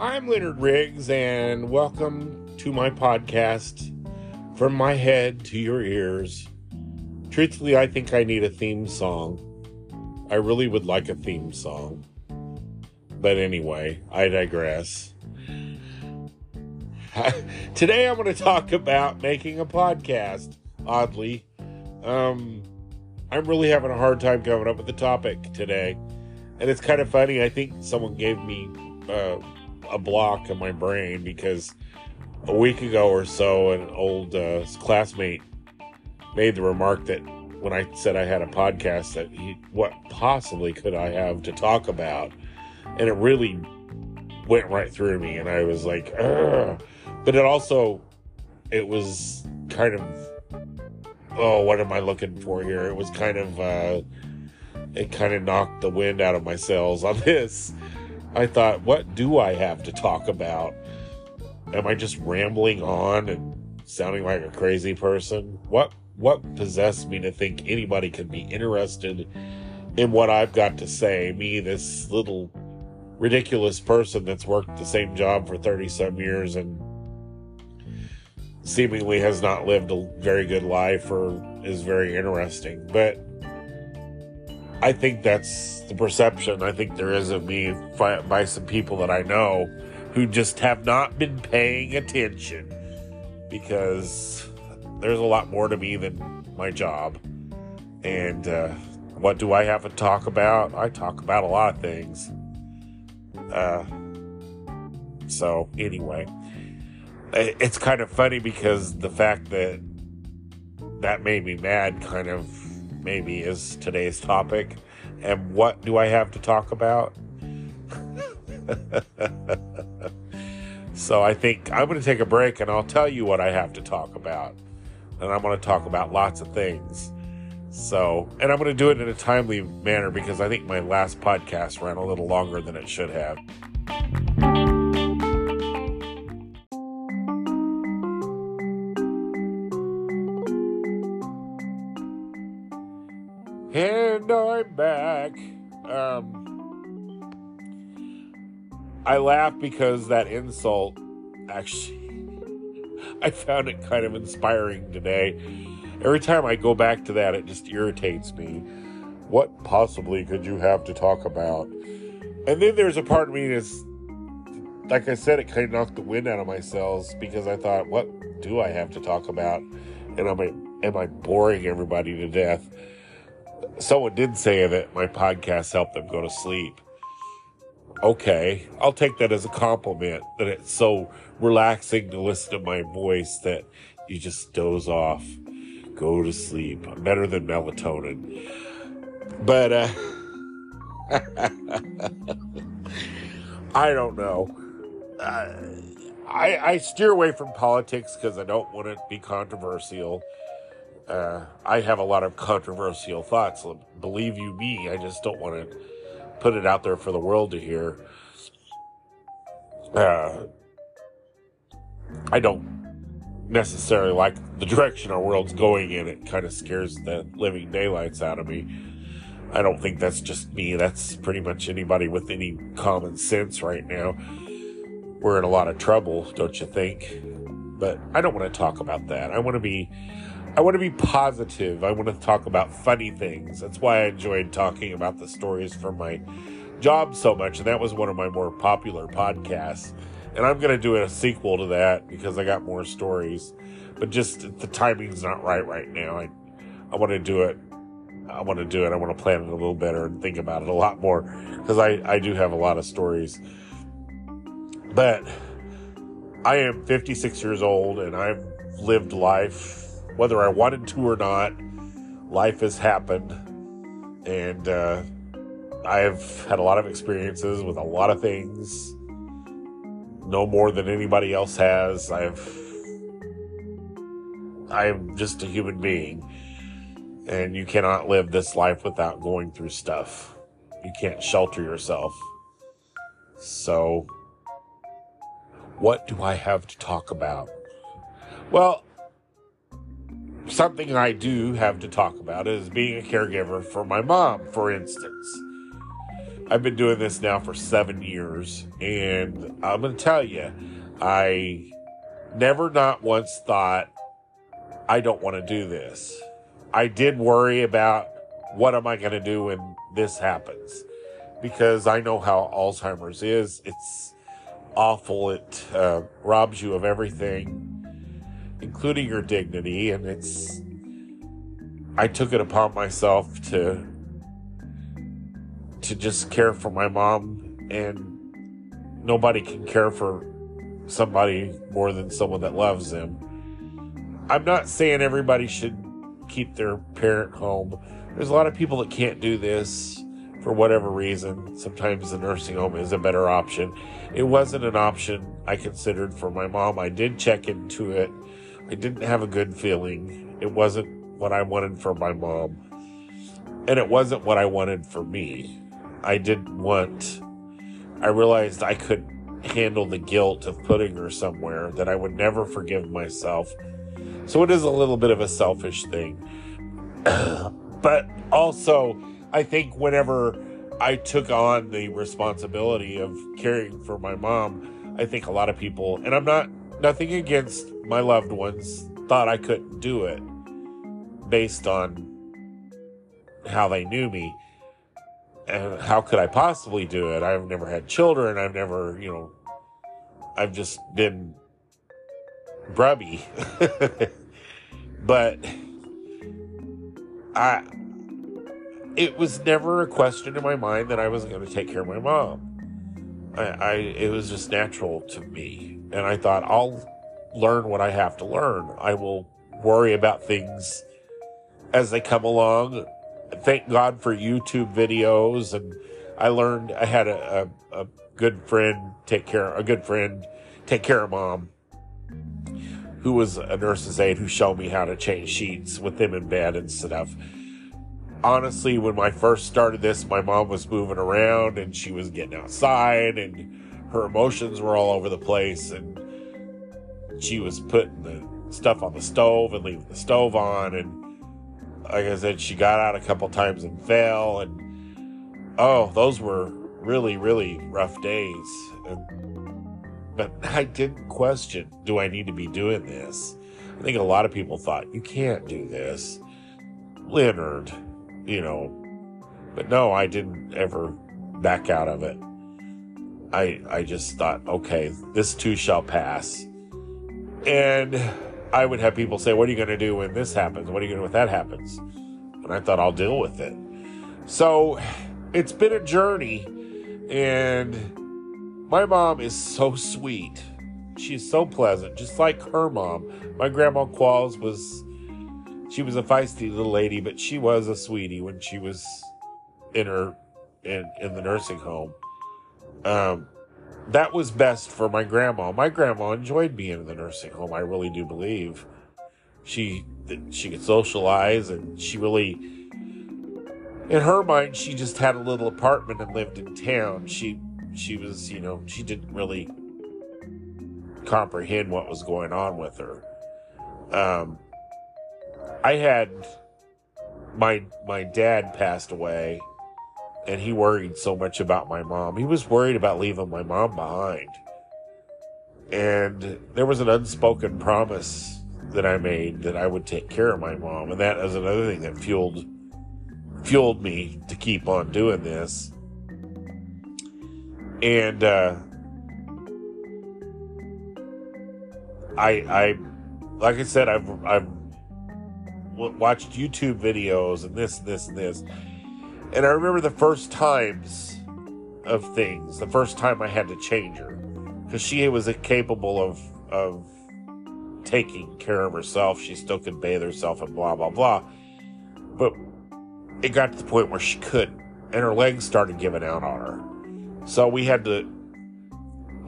I'm Leonard Riggs, and welcome to my podcast, From My Head to Your Ears. Truthfully, I think I need a theme song. I really would like a theme song. But anyway, I digress. Today I'm going to talk about making a podcast, oddly. Um, I'm really having a hard time coming up with the topic today. And it's kind of funny. I think someone gave me uh, a block in my brain because a week ago or so, an old uh, classmate made the remark that when I said I had a podcast, that he, what possibly could I have to talk about? And it really went right through me, and I was like, Ugh. but it also, it was kind of, oh, what am I looking for here? It was kind of, uh, it kind of knocked the wind out of my sails on this. I thought, what do I have to talk about? Am I just rambling on and sounding like a crazy person? What what possessed me to think anybody could be interested in what I've got to say? Me, this little ridiculous person that's worked the same job for 30 some years and seemingly has not lived a very good life or is very interesting. But I think that's the perception I think there is of me by, some people that I know who just have not been paying attention because there's a lot more to me than my job. And uh, what do I have to talk about? I talk about a lot of things. Uh, so, anyway, it's kind of funny because the fact that that made me mad kind of maybe is today's topic. And what do I have to talk about? so I think I'm going to take a break and I'll tell you what I have to talk about. And I'm going to talk about lots of things. So, and I'm going to do it in a timely manner because I think my last podcast ran a little longer than it should have. I laugh because that insult actually, I found it kind of inspiring today. Every time I go back to that, it just irritates me. What possibly could you have to talk about? And then there's a part of me that's, like I said, it kind of knocked the wind out of my sails because I thought, what do I have to talk about? And am I, am I boring everybody to death? someone did say that my podcast helped them go to sleep. Okay, I'll take that as a compliment that it's so relaxing to listen to my voice that you just doze off, go to sleep. Better than melatonin. But, uh, I don't know. Uh, I, I steer away from politics because I don't want it to be controversial uh, I have a lot of controversial thoughts. Believe you me, I just don't want to put it out there for the world to hear. Uh, I don't necessarily like the direction our world's going in. It kind of scares the living daylights out of me. I don't think that's just me. That's pretty much anybody with any common sense right now. We're in a lot of trouble, don't you think? But I don't want to talk about that. I want to be I want to be positive. I want to talk about funny things. That's why I enjoyed talking about the stories from my job so much. And that was one of my more popular podcasts. And I'm going to do a sequel to that because I got more stories. But just the timing's not right right now. I, I want to do it. I want to do it. I want to plan it a little better and think about it a lot more because I, I do have a lot of stories. But I am 56 years old and I've lived life whether I wanted to or not, life has happened. And uh, I've had a lot of experiences with a lot of things, no more than anybody else has. I've I'm just a human being. And you cannot live this life without going through stuff. You can't shelter yourself. So, what do I have to talk about? Well, something I do have to talk about is being a caregiver for my mom, for instance. I've been doing this now for seven years, and I'm going to tell you, I never not once thought, I don't want to do this. I did worry about what am I going to do when this happens because I know how Alzheimer's is. It's awful. It uh, robs you of everything, including your dignity. And it's, I took it upon myself to, to just care for my mom. And nobody can care for somebody more than someone that loves them. I'm not saying everybody should keep their parent home. There's a lot of people that can't do this for whatever reason. Sometimes the nursing home is a better option. It wasn't an option I considered for my mom. I did check into it. I didn't have a good feeling. It wasn't what I wanted for my mom. And it wasn't what I wanted for me. I didn't want, I realized I could handle the guilt of putting her somewhere, that I would never forgive myself. So it is a little bit of a selfish thing. but also, I think whenever I took on the responsibility of caring for my mom, I think a lot of people, and I'm not nothing against my loved ones, thought I couldn't do it based on how they knew me. And how could I possibly do it? I've never had children. I've never, you know, I've just been grubby. but I it was never a question in my mind that I was going to take care of my mom. I, I, it was just natural to me, and I thought I'll learn what I have to learn. I will worry about things as they come along. Thank God for YouTube videos, and I learned. I had a, a, a good friend take care, a good friend take care of mom, who was a nurse's aide, who showed me how to change sheets with them in bed and stuff honestly, when I first started this, my mom was moving around and she was getting outside and her emotions were all over the place and she was putting the stuff on the stove and leaving the stove on and like I said, she got out a couple times and fell and oh, those were really, really rough days. And, but I didn't question, do I need to be doing this? I think a lot of people thought, you can't do this. Leonard, you know, but no, I didn't ever back out of it. I I just thought, okay, this too shall pass. And I would have people say, "What are you going to do when this happens? What are you going to do when that happens?" And I thought I'll deal with it. So, it's been a journey and my mom is so sweet. She's so pleasant, just like her mom. My grandma Qualls was she was a feisty little lady, but she was a sweetie when she was in her in in the nursing home. Um, that was best for my grandma. My grandma enjoyed being in the nursing home. I really do believe she she could socialize, and she really, in her mind, she just had a little apartment and lived in town. She she was you know she didn't really comprehend what was going on with her. Um, I had my my dad passed away and he worried so much about my mom. He was worried about leaving my mom behind. And there was an unspoken promise that I made that I would take care of my mom, and that is another thing that fueled fueled me to keep on doing this. And uh, I I like I said I've I've watched YouTube videos and this, this, and this. And I remember the first times of things, the first time I had to change her, because she was capable of of taking care of herself. She still could bathe herself and blah blah blah. But it got to the point where she couldn't, and her legs started giving out on her. So we had to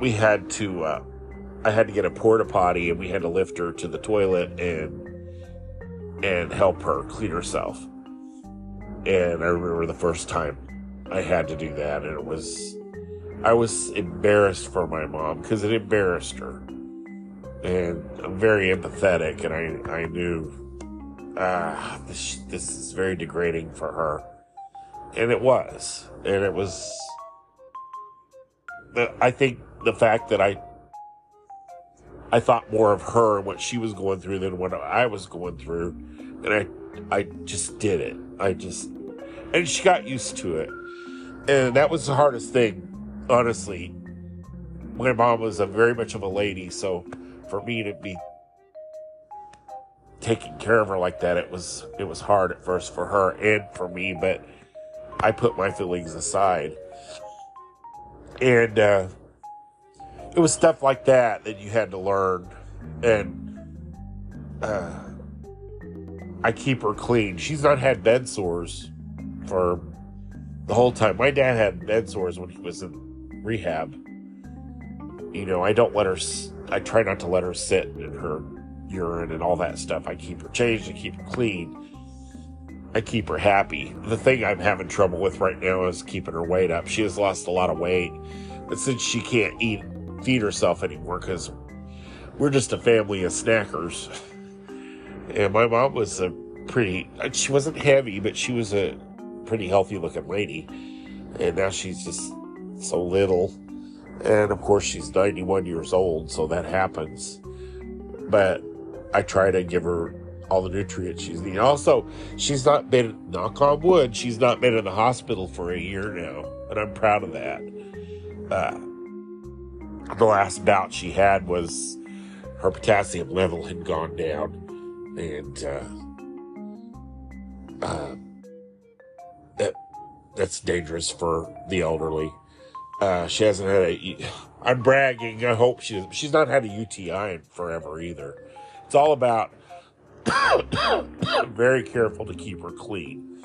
we had to uh, I had to get a porta potty, and we had to lift her to the toilet and and help her clean herself. And I remember the first time I had to do that, and it was, I was embarrassed for my mom because it embarrassed her. And I'm very empathetic, and I, I knew, ah, this, this is very degrading for her. And it was. And it was, I think the fact that I I thought more of her and what she was going through than what I was going through, and I I just did it. I just and she got used to it, and that was the hardest thing, honestly. My mom was a very much of a lady, so for me to be taking care of her like that, it was it was hard at first for her and for me, but I put my feelings aside. And uh, it was stuff like that that you had to learn. And uh, I keep her clean. She's not had bed sores for the whole time. My dad had bed sores when he was in rehab. You know, I don't let her, I try not to let her sit in her urine and all that stuff. I keep her changed, I keep her clean. I keep her happy. The thing I'm having trouble with right now is keeping her weight up. She has lost a lot of weight, but since she can't eat, feed herself anymore because we're just a family of snackers. And my mom was a pretty, she wasn't heavy, but she was a pretty healthy looking lady. And now she's just so little. And of course, she's 91 years old, so that happens. But I try to give her all the nutrients she's needing. Also, she's not been, knock on wood, she's not been in the hospital for a year now, and I'm proud of that. Uh, the last bout she had was her potassium level had gone down, and uh, uh, that that's dangerous for the elderly. Uh, she hasn't had a. I'm bragging. I hope she she's not had a UTI in forever either. It's all about very careful to keep her clean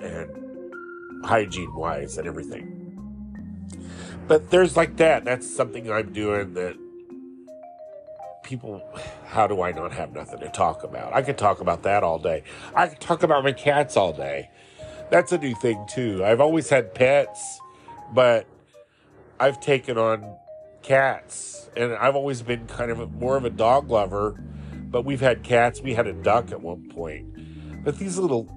and hygiene wise and everything. But there's like that. That's something I'm doing that people, how do I not have nothing to talk about? I could talk about that all day. I could talk about my cats all day. That's a new thing too. I've always had pets, but I've taken on cats and I've always been kind of a, more of a dog lover but we've had cats. We had a duck at one point. But these little,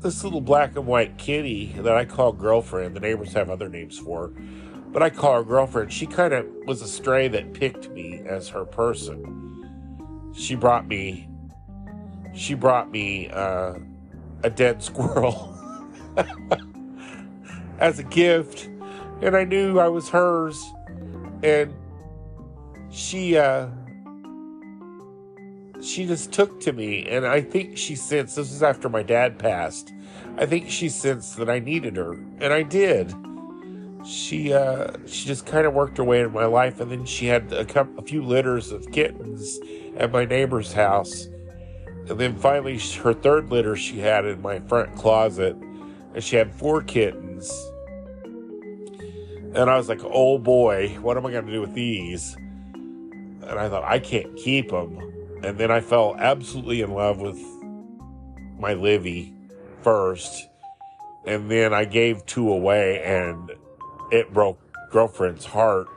this little black and white kitty that I call girlfriend, the neighbors have other names for, but I call her girlfriend. She kind of was a stray that picked me as her person. She brought me, she brought me uh, a dead squirrel as a gift, and I knew I was hers. And she, uh, she just took to me and i think she sensed this was after my dad passed i think she sensed that i needed her and i did she uh she just kind of worked her way in my life and then she had a couple a few litters of kittens at my neighbor's house. And then finally her third litter she had in my front closet and she had four kittens. And i was like oh boy what am i going to do with these? And i thought i can't keep them and then I fell absolutely in love with my Livy first. And then I gave two away and it broke girlfriend's heart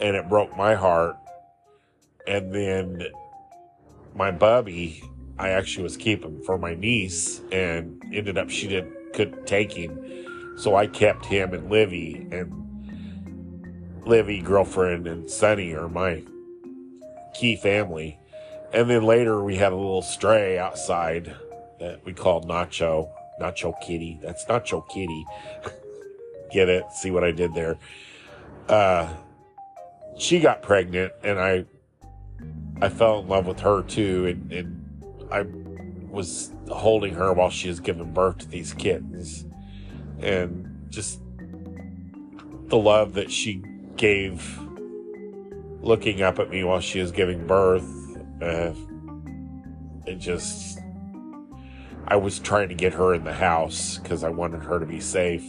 and it broke my heart. And then my Bubby, I actually was keeping for my niece and ended up she didn't couldn't take him. So I kept him and Livy and Livy, girlfriend, and Sonny are my key family. And then later we had a little stray outside that we called Nacho. Nacho Kitty. That's Nacho Kitty. Get it? See what I did there? Uh, she got pregnant and I, I fell in love with her too. And, and I was holding her while she was giving birth to these kittens and just the love that she gave looking up at me while she was giving birth uh, it just, I was trying to get her in the house because I wanted her to be safe.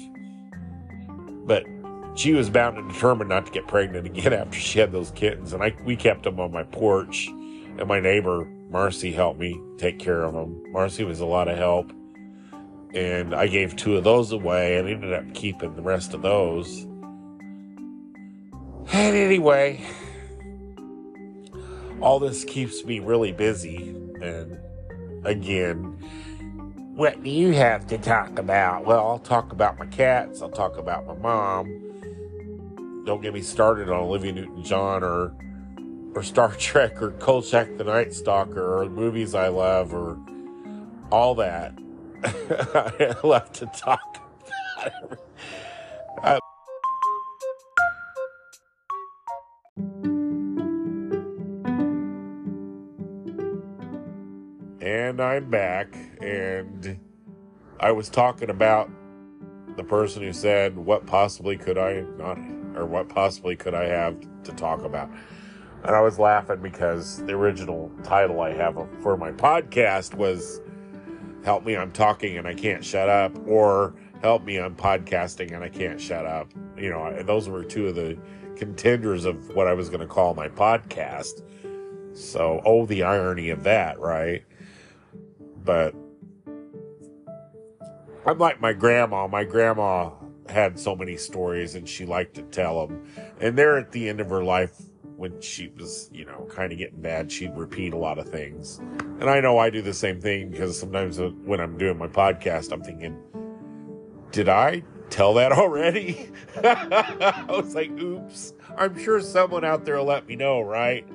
She was bound and determined not to get pregnant again after she had those kittens. And I, we kept them on my porch. And my neighbor, Marcy, helped me take care of them. Marcy was a lot of help. And I gave two of those away and ended up keeping the rest of those. And anyway, all this keeps me really busy. And again, what do you have to talk about? Well, I'll talk about my cats, I'll talk about my mom, don't get me started on Olivia Newton John or or Star Trek or Kolchak the Night Stalker or movies I love or all that. I love to talk. I, and I'm back, and I was talking about the person who said, "What possibly could I not, or what possibly could I have to talk about?" And I was laughing because the original title I have for my podcast was Help Me, I'm Talking and I Can't Shut Up, or Help Me, I'm Podcasting and I Can't Shut Up. You know, those were two of the contenders of what I was going to call my podcast. So, oh, the irony of that, right? But I'm like my grandma. My grandma had so many stories and she liked to tell them. And they're at the end of her life when she was, you know, kind of getting bad, she'd repeat a lot of things. And I know I do the same thing because sometimes when I'm doing my podcast, I'm thinking, did I tell that already? I was like, oops. I'm sure someone out there will let me know, right?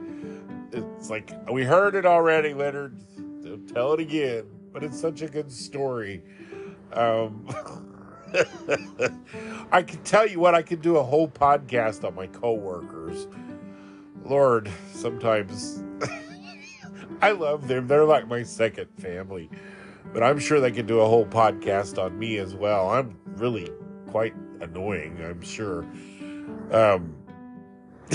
It's like, we heard it already, Leonard. Tell it again. But it's such a good story. Um, I can tell you what, I could do a whole podcast on my coworkers Lord, sometimes I love them. They're like my second family. But I'm sure they could do a whole podcast on me as well. I'm really quite annoying, I'm sure. Um,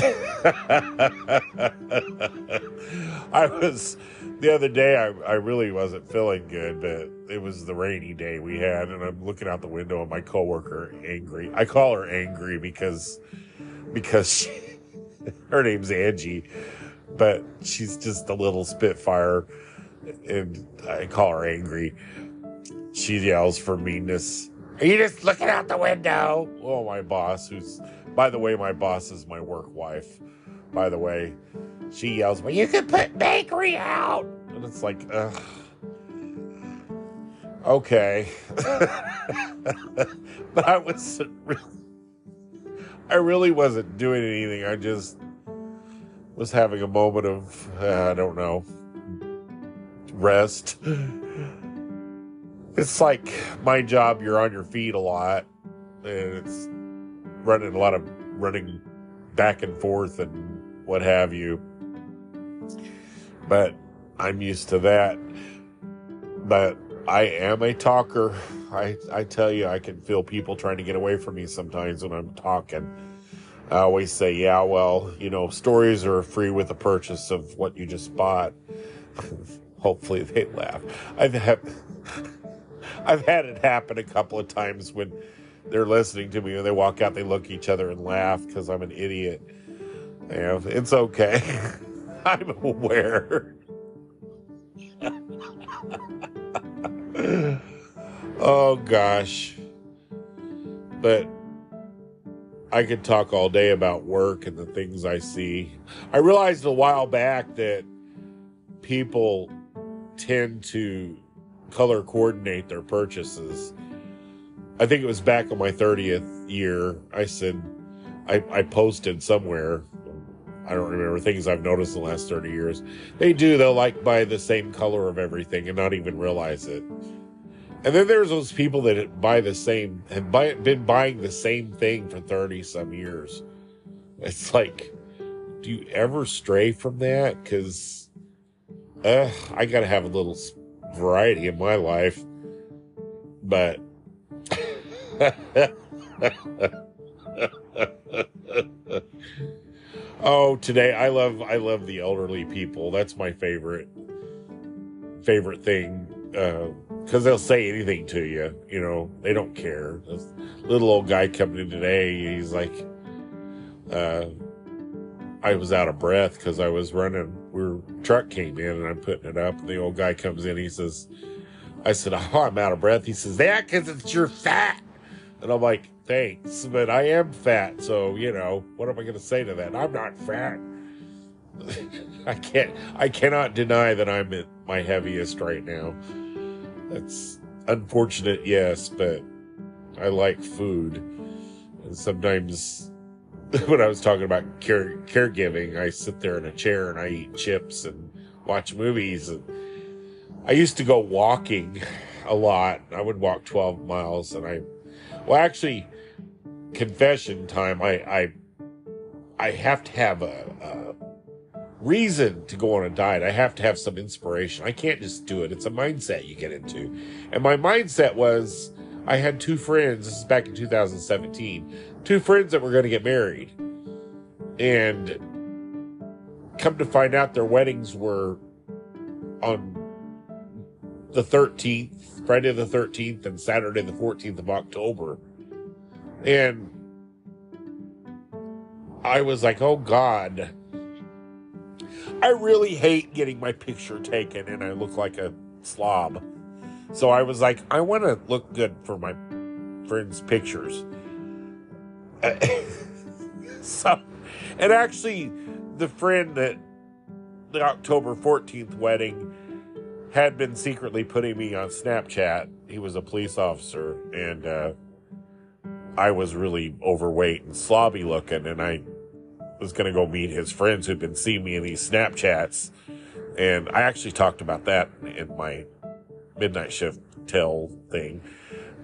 I was the other day I, I really wasn't feeling good, but it was the rainy day we had, and I'm looking out the window and my coworker angry. I call her angry because because she her name's Angie, but she's just a little spitfire, and I call her angry. She yells for meanness. Are you just looking out the window? Oh, my boss, who's, by the way, my boss is my work wife. By the way, she yells, "Well, you can put bakery out," and it's like, ugh. Okay, but I was really I really wasn't doing anything. I just was having a moment of, uh, I don't know, rest. It's like my job, you're on your feet a lot, and it's running a lot of running back and forth and what have you. But I'm used to that. But I am a talker. I, I tell you, I can feel people trying to get away from me sometimes when I'm talking. I always say, yeah, well, you know, stories are free with the purchase of what you just bought. Hopefully they laugh. I've had, I've had it happen a couple of times when they're listening to me and they walk out, they look at each other and laugh because I'm an idiot. You know, it's okay. I'm aware. oh gosh. But I could talk all day about work and the things I see. I realized a while back that people tend to color coordinate their purchases. I think it was back on my 30th year. I said, I, I posted somewhere, I don't remember things I've noticed in the last 30 years. They do, they'll like buy the same color of everything and not even realize it. And then there's those people that buy the same, have buy, been buying the same thing for 30 some years. It's like, do you ever stray from that? Because uh, I got to have a little variety in my life. But. oh, today I love I love the elderly people. That's my favorite favorite thing. Uh, because they'll say anything to you. You know, they don't care. This little old guy coming in today, he's like, uh, I was out of breath because I was running. Our truck came in and I'm putting it up. And the old guy comes in. He says, I said, Oh, I'm out of breath. He says, Yeah, because it's your fat. And I'm like, Thanks, but I am fat. So, you know, what am I going to say to that? I'm not fat. I can't, I cannot deny that I'm at my heaviest right now. That's unfortunate, yes, but I like food. And sometimes when I was talking about care, caregiving, I sit there in a chair and I eat chips and watch movies. And I used to go walking a lot. I would walk 12 miles and I, well, actually, confession time, I, I, I have to have a, a reason to go on a diet. I have to have some inspiration. I can't just do it. It's a mindset you get into. And my mindset was I had two friends, this is back in 2017, two friends that were going to get married. And come to find out their weddings were on the 13th, Friday the 13th, and Saturday the 14th of October. And I was like, oh God, I really hate getting my picture taken and I look like a slob. So I was like, I want to look good for my friends' pictures. so, and actually, the friend that the October 14th wedding had been secretly putting me on Snapchat. He was a police officer, and uh, I was really overweight and slobby looking, and I was going to go meet his friends who'd been seeing me in these Snapchats. And I actually talked about that in my midnight shift tell thing.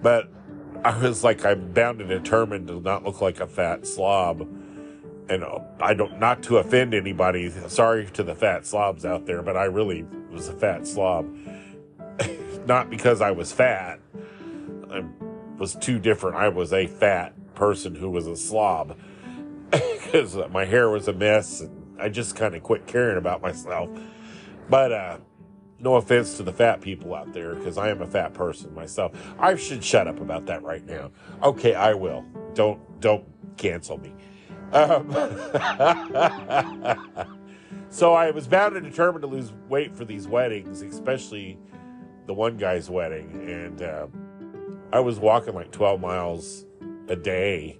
But I was like, I'm bound and determined to not look like a fat slob. And I don't, not to offend anybody. Sorry to the fat slobs out there, but I really was a fat slob. not because I was fat. I was too different. I was a fat person who was a slob because my hair was a mess and I just kind of quit caring about myself. But uh, no offense to the fat people out there because I am a fat person myself. I should shut up about that right now. Okay, I will. Don't don't cancel me. Um, so I was bound and determined to lose weight for these weddings, especially the one guy's wedding, and uh, I was walking like 12 miles a day.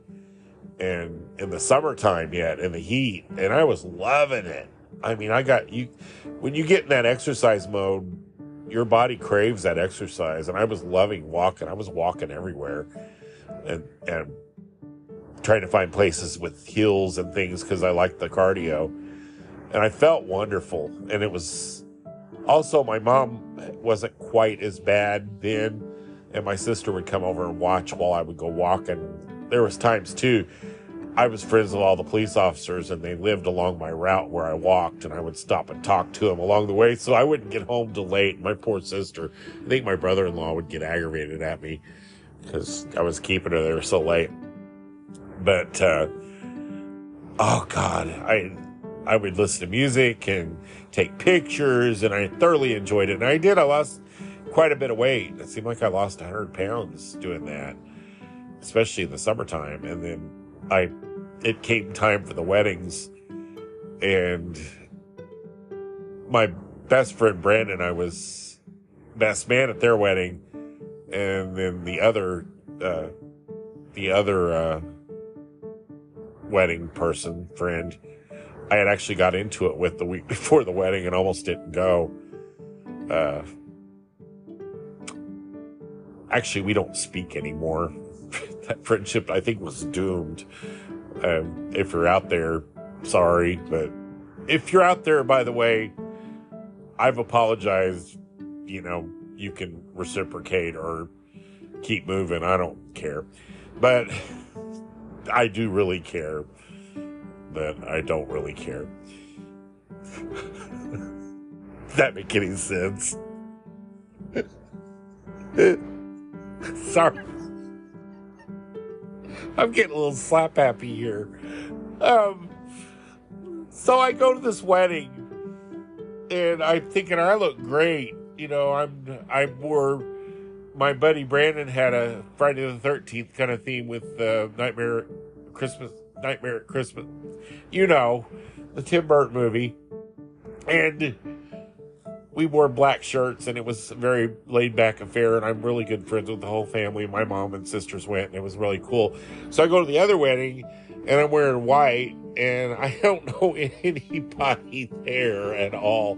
And in the summertime yet in the heat. And i was loving it. I mean i got you when you get in that exercise mode your body craves that exercise. And i was loving walking. I was walking everywhere. And and trying to find places with hills and things because i liked the cardio and i felt wonderful and it was also my mom wasn't quite as bad then and my sister would come over and watch while i would go walking there was times too I was friends with all the police officers and they lived along my route where I walked and I would stop and talk to them along the way so I wouldn't get home too late. My poor sister, I think my brother-in-law would get aggravated at me because I was keeping her there so late. But, uh, oh God, I, I would listen to music and take pictures and I thoroughly enjoyed it. And I did, I lost quite a bit of weight. It seemed like I lost 100 pounds doing that, especially in the summertime. And then I it came time for the weddings and my best friend Brandon, I was best man at their wedding, and then the other, uh, the other uh, wedding person friend, I had actually got into it with the week before the wedding and almost didn't go. Uh, actually, we don't speak anymore. that friendship, I think, was doomed. Um, if you're out there, sorry, but if you're out there, by the way, I've apologized. You know, you can reciprocate or keep moving. I don't care. But I do really care. But I don't really care. that make any sense? Sorry. I'm getting a little slap happy here. Um, so I go to this wedding, and I'm thinking I look great. You know, I'm I wore my buddy Brandon had a Friday the Thirteenth kind of theme with uh, Nightmare Christmas Nightmare at Christmas. You know, the Tim Burton movie, and we wore black shirts and it was a very laid back affair and I'm really good friends with the whole family. My mom and sisters went and it was really cool. So I go to the other wedding and I'm wearing white and I don't know anybody there at all.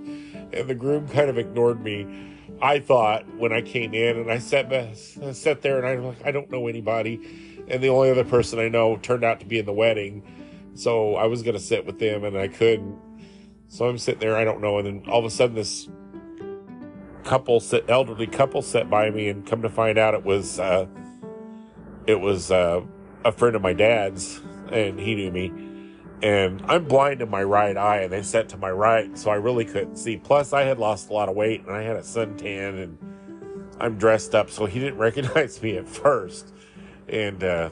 And the groom kind of ignored me. I thought when I came in and I sat, sat there and I'm like, I don't know anybody. And the only other person I know turned out to be in the wedding So I was going to sit with them and I couldn't. So I'm sitting there, I don't know. And then all of a sudden, this couple, elderly couple, sat by me, and come to find out, it was uh, it was uh, a friend of my dad's, and he knew me. And I'm blind in my right eye, and they sat to my right, so I really couldn't see. Plus, I had lost a lot of weight, and I had a suntan, and I'm dressed up, so he didn't recognize me at first. And uh,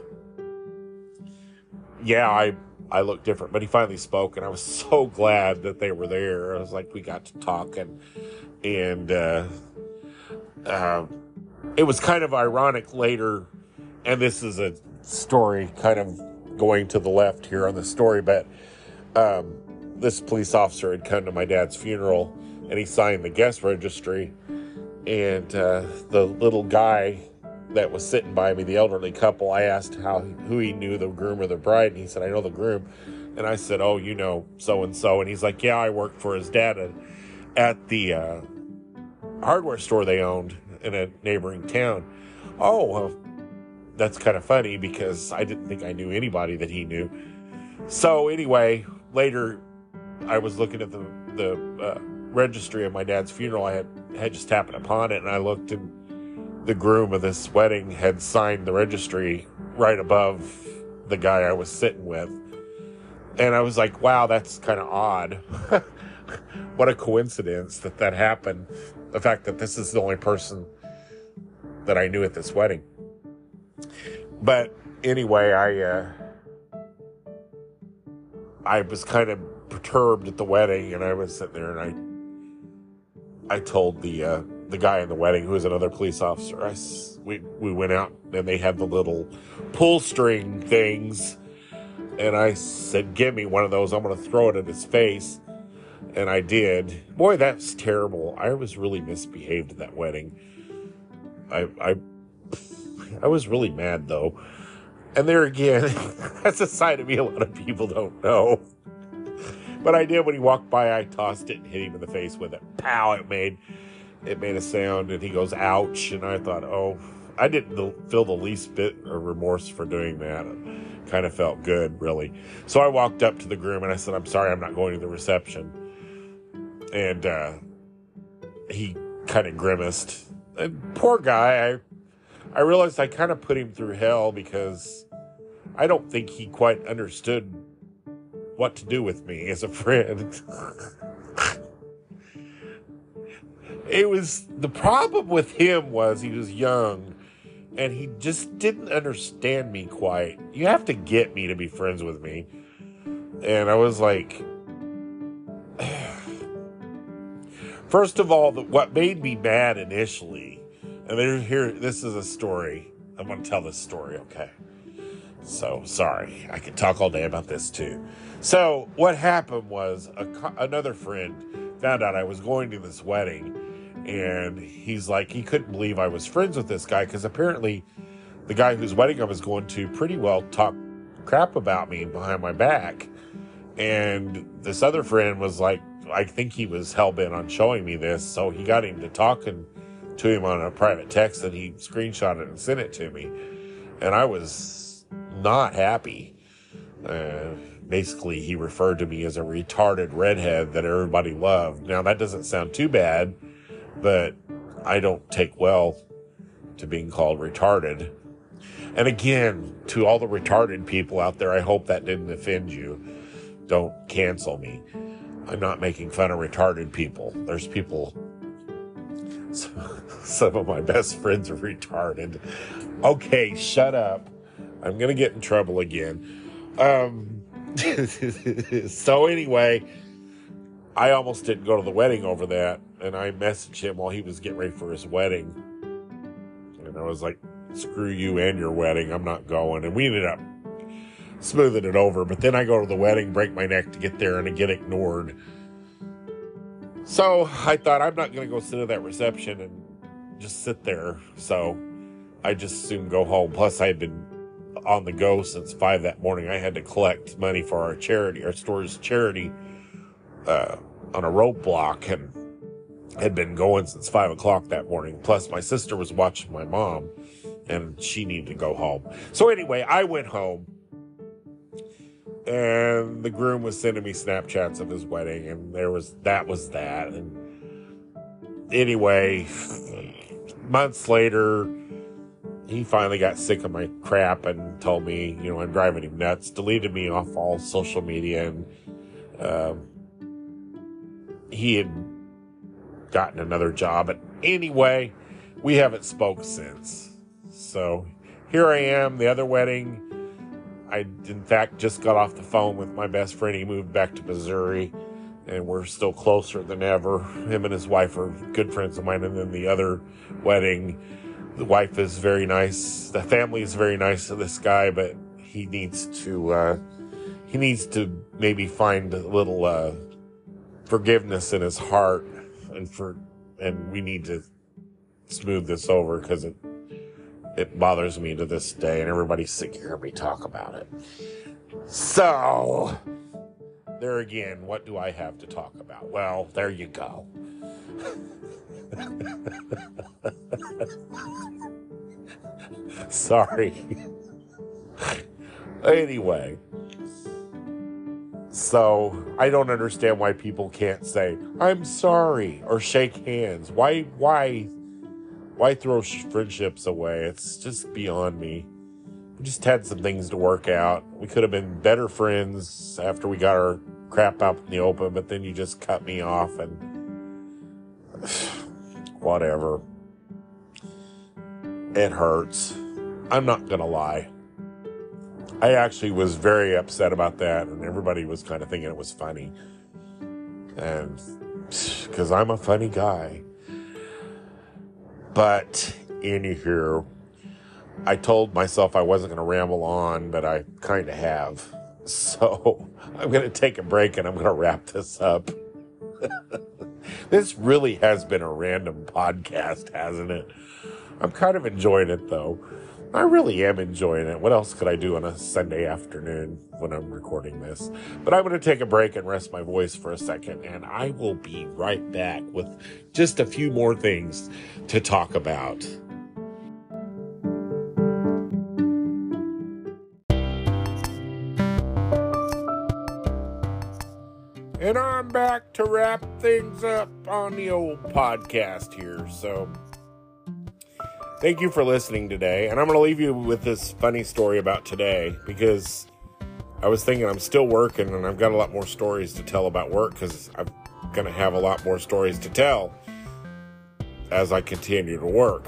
yeah, I I looked different, but he finally spoke, and I was so glad that they were there. I was like, we got to talk, and and uh, uh, it was kind of ironic later. And this is a story, kind of going to the left here on the story, but um, this police officer had come to my dad's funeral, and he signed the guest registry, and uh, the little guy that was sitting by me, the elderly couple, I asked how who he knew the groom or the bride, and he said, "I know the groom." And I said, "Oh, you know so and so," and he's like, "Yeah, I worked for his dad at, at the uh, hardware store they owned in a neighboring town." Oh, well, that's kind of funny because I didn't think I knew anybody that he knew. So anyway, later I was looking at the the uh, registry of my dad's funeral. I had had just happened upon it, and I looked and the groom of this wedding had signed the registry right above the guy I was sitting with. And I was like, wow, that's kind of odd. what a coincidence that that happened. The fact that this is the only person that I knew at this wedding. But anyway, I uh, I was kind of perturbed at the wedding, and I was sitting there, and I I told the uh, the guy in the wedding, who was another police officer. I, we, we went out and they had the little pull string things. And I said, Give me one of those. I'm going to throw it at his face. And I did. Boy, that's terrible. I was really misbehaved at that wedding. I, I, I was really mad though. And there again, that's a side of me a lot of people don't know. But I did when he walked by, I tossed it and hit him in the face with it. Pow, it made it made a sound and he goes, ouch. And I thought, oh, I didn't feel the least bit of remorse for doing that. It kind of felt good, really. So I walked up to the groom and I said, I'm sorry, I'm not going to the reception. And uh, he kind of grimaced. And poor guy, I, I realized I kind of put him through hell because I don't think he quite understood what to do with me as a friend. it was the problem with him was he was young and he just didn't understand me quite. You have to get me to be friends with me. And I was like, first of all, what made me mad initially, and there, here, this is a story. I'm going to tell this story, okay? So sorry, I could talk all day about this too. So what happened was a, another friend found out I was going to this wedding and he's like he couldn't believe I was friends with this guy because apparently the guy whose wedding I was going to pretty well talked crap about me behind my back. And this other friend was like, I think he was hell bent on showing me this, so he got him to talking to him on a private text and he screenshot it and sent it to me. And I was not happy. Uh, basically, he referred to me as a retarded redhead that everybody loved. Now, that doesn't sound too bad but I don't take well to being called retarded. And again, to all the retarded people out there, I hope that didn't offend you. Don't cancel me. I'm not making fun of retarded people. There's people, some of my best friends are retarded. Okay, shut up. I'm going to get in trouble again. Um, so, anyway, I almost didn't go to the wedding over that and I messaged him while he was getting ready for his wedding. And I was like, screw you and your wedding. I'm not going. And we ended up smoothing it over. But then I go to the wedding, break my neck to get there, and I get ignored. So I thought I'm not going to go sit at that reception and just sit there. So I just soon go home. Plus, I had been on the go since five that morning. I had to collect money for our charity, our store's charity, uh, on a roadblock, and had been going since five o'clock that morning. Plus, my sister was watching my mom and she needed to go home. So, anyway, I went home and the groom was sending me Snapchats of his wedding, and there was that was that. And anyway, months later, he finally got sick of my crap and told me, you know, I'm driving him nuts, deleted me off all social media, and uh, he had gotten another job. But anyway, we haven't spoke since. So here I am, the other wedding. I, in fact, just got off the phone with my best friend. He moved back to Missouri, and we're still closer than ever. Him and his wife are good friends of mine. And then the other wedding, the wife is very nice. The family is very nice to this guy, but he needs to, uh, he needs to maybe find a little, uh, forgiveness in his heart and for, and we need to smooth this over because it it bothers me to this day, and everybody's sick of hearing me talk about it. So, there again, what do I have to talk about? Well, there you go. Sorry. anyway, so I don't understand why people can't say I'm sorry or shake hands. Why why why throw friendships away? It's just beyond me. We just had some things to work out. We could have been better friends after we got our crap out in the open, but then you just cut me off and whatever. It hurts. I'm not to lie. I actually was very upset about that, and everybody was kind of thinking it was funny. And because I'm a funny guy. But anywho, I told myself I wasn't going to ramble on, but I kind of have. So I'm going to take a break and I'm going to wrap this up. this really has been a random podcast, hasn't it? I'm kind of enjoying it though. I really am enjoying it. What else could I do on a Sunday afternoon when I'm recording this? But I'm going to take a break and rest my voice for a second, and I will be right back with just a few more things to talk about. And I'm back to wrap things up on the old podcast here. So, thank you for listening today. And I'm going to leave you with this funny story about today because I was thinking I'm still working and I've got a lot more stories to tell about work because I'm going to have a lot more stories to tell as I continue to work.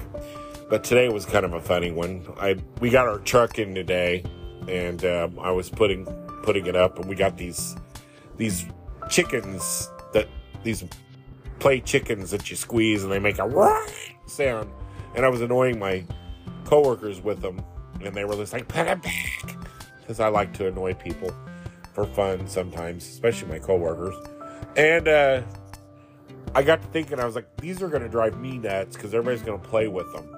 But today was kind of a funny one. I we got our truck in today, and um, I was putting putting it up, and we got these these chickens that these play chickens that you squeeze, and they make a sound and I was annoying my coworkers with them, and they were just like, "Put it back," because I like to annoy people for fun sometimes, especially my coworkers. And uh, I got to thinking, I was like, these are going to drive me nuts because everybody's going to play with them.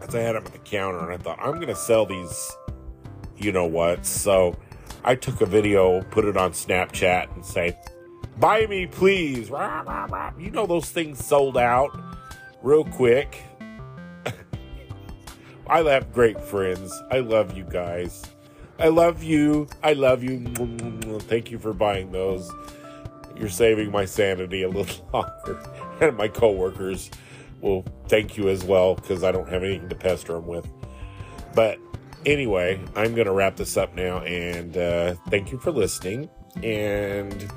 As I had them at the counter, and I thought, I'm going to sell these, you know what? So I took a video, put it on Snapchat, and say, "Buy me, please." You know those things sold out real quick I have great friends. I love you guys. I love you. I love you. Thank you for buying those. You're saving my sanity a little longer. And my coworkers will thank you as well because I don't have anything to pester them with. But anyway, I'm going to wrap this up now and uh, thank you for listening. And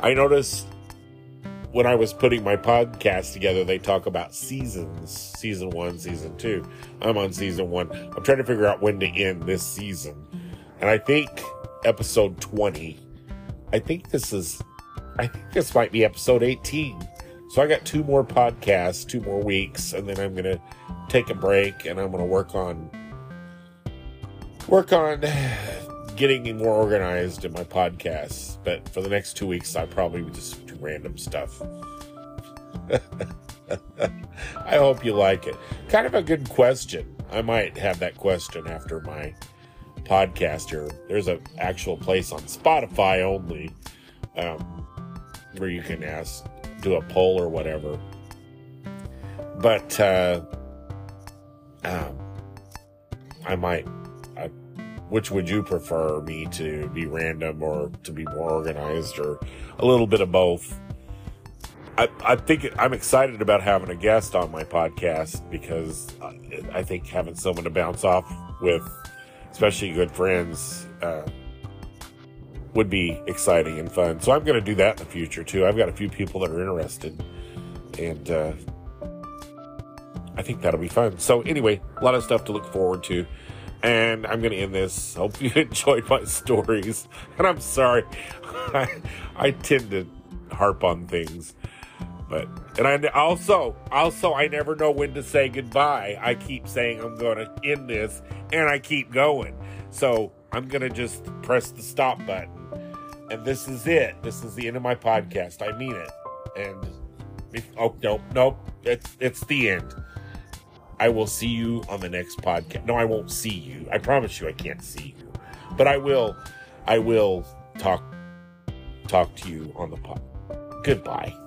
I noticed when I was putting my podcast together, they talk about seasons season one, season two. I'm on season one. I'm trying to figure out when to end this season. And I think episode 20, I think this is, I think this might be episode 18. So I got two more podcasts, two more weeks, and then I'm going to take a break and I'm going to work on, work on getting more organized in my podcasts. But for the next two weeks, I probably just random stuff. I hope you like it. Kind of a good question. I might have that question after my podcast here. There's an actual place on Spotify only um, where you can ask, do a poll or whatever. But uh, um, I might which would you prefer me to be random or to be more organized or a little bit of both? I, I think I'm excited about having a guest on my podcast because I think having someone to bounce off with, especially good friends, uh, would be exciting and fun. So I'm going to do that in the future too. I've got a few people that are interested, and uh, I think that'll be fun. So anyway, a lot of stuff to look forward to. And I'm going to end this. Hope you enjoyed my stories. And I'm sorry, I, I tend to harp on things. But and I also also I never know when to say goodbye. I keep saying I'm going to end this, and I keep going. So I'm going to just press the stop button. And this is it. This is the end of my podcast. I mean it. And oh nope, nope. It's it's the end. I will see you on the next podcast. No, I won't see you. I promise you I can't see you. But I will I will talk talk to you on the pod. Goodbye.